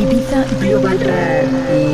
Ibiza Global Radio.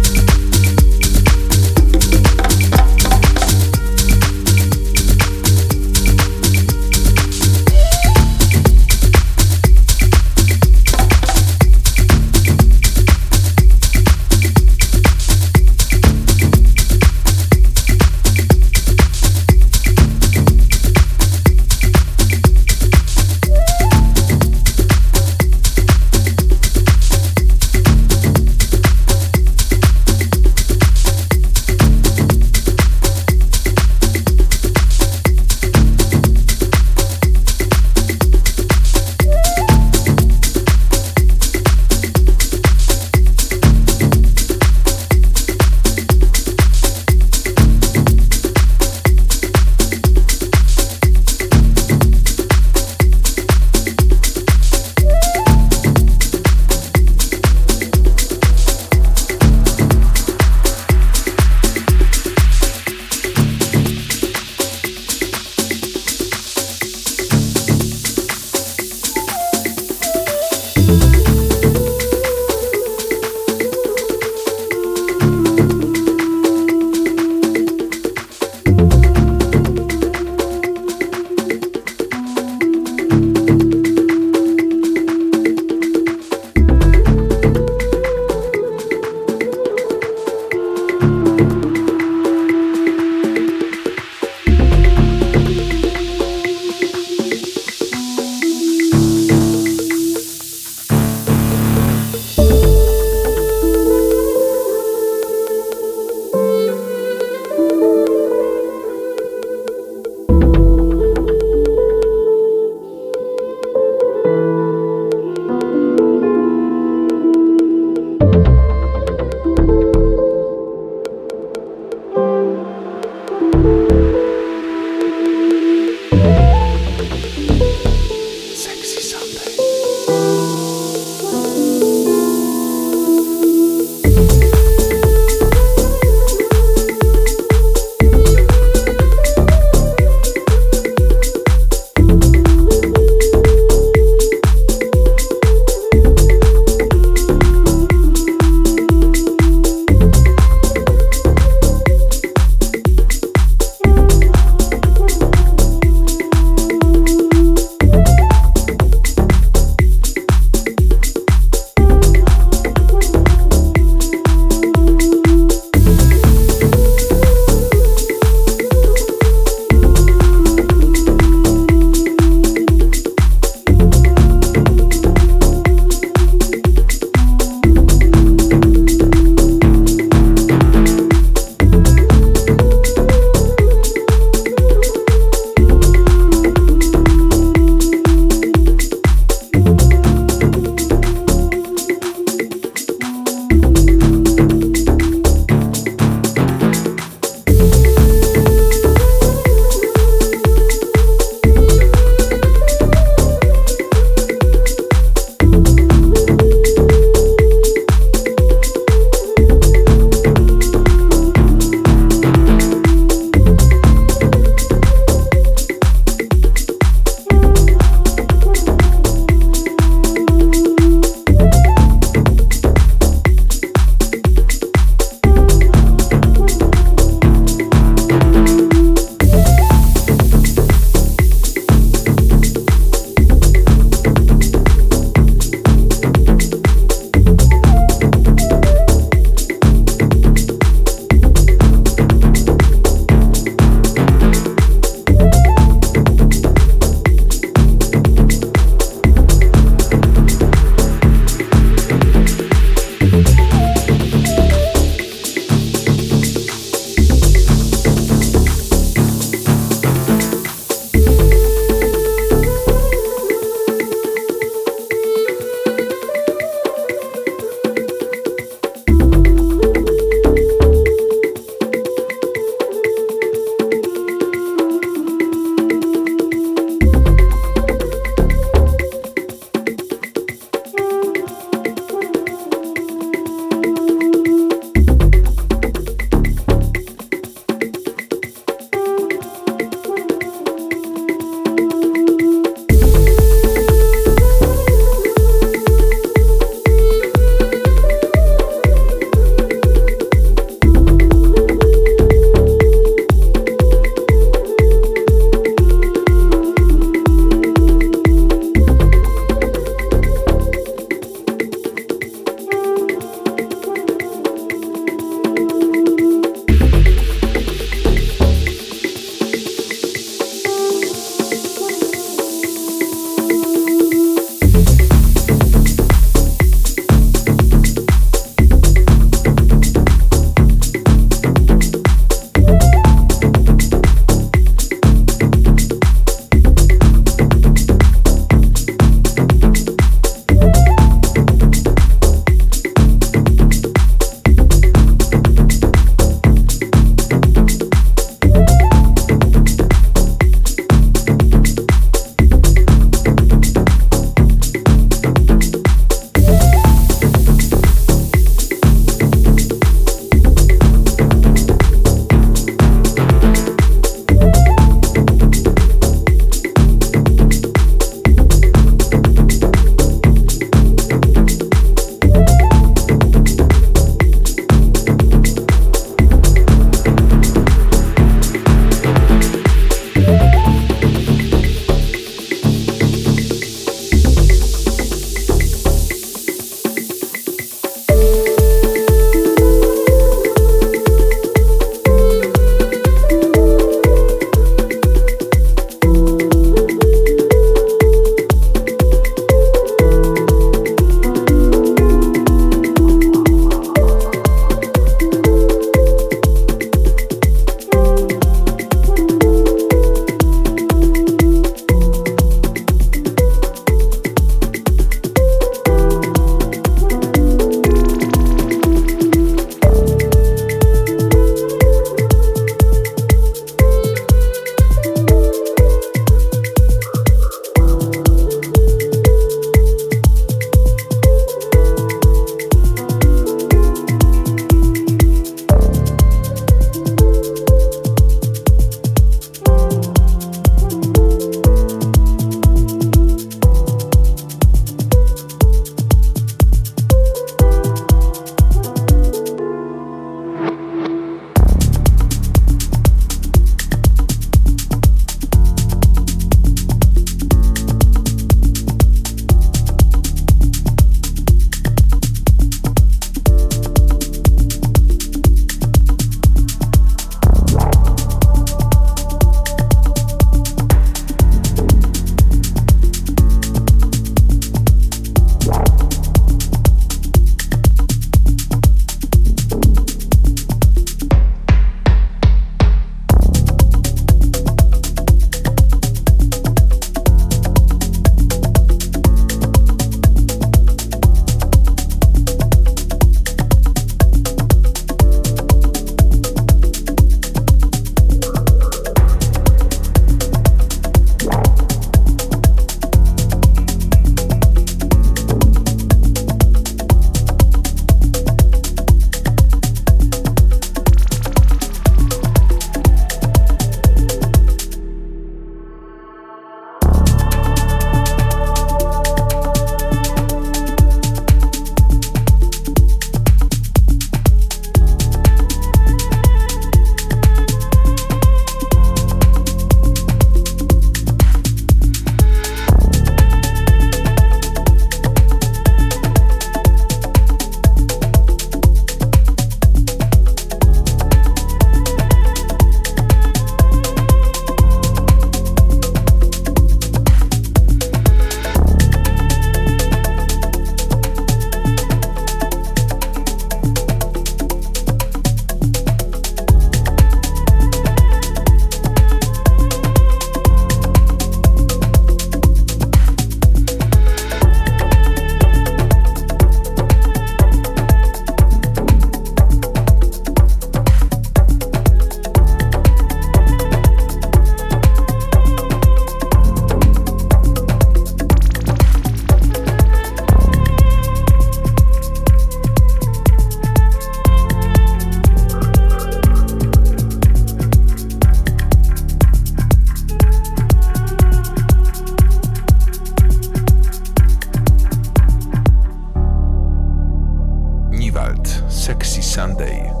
Day.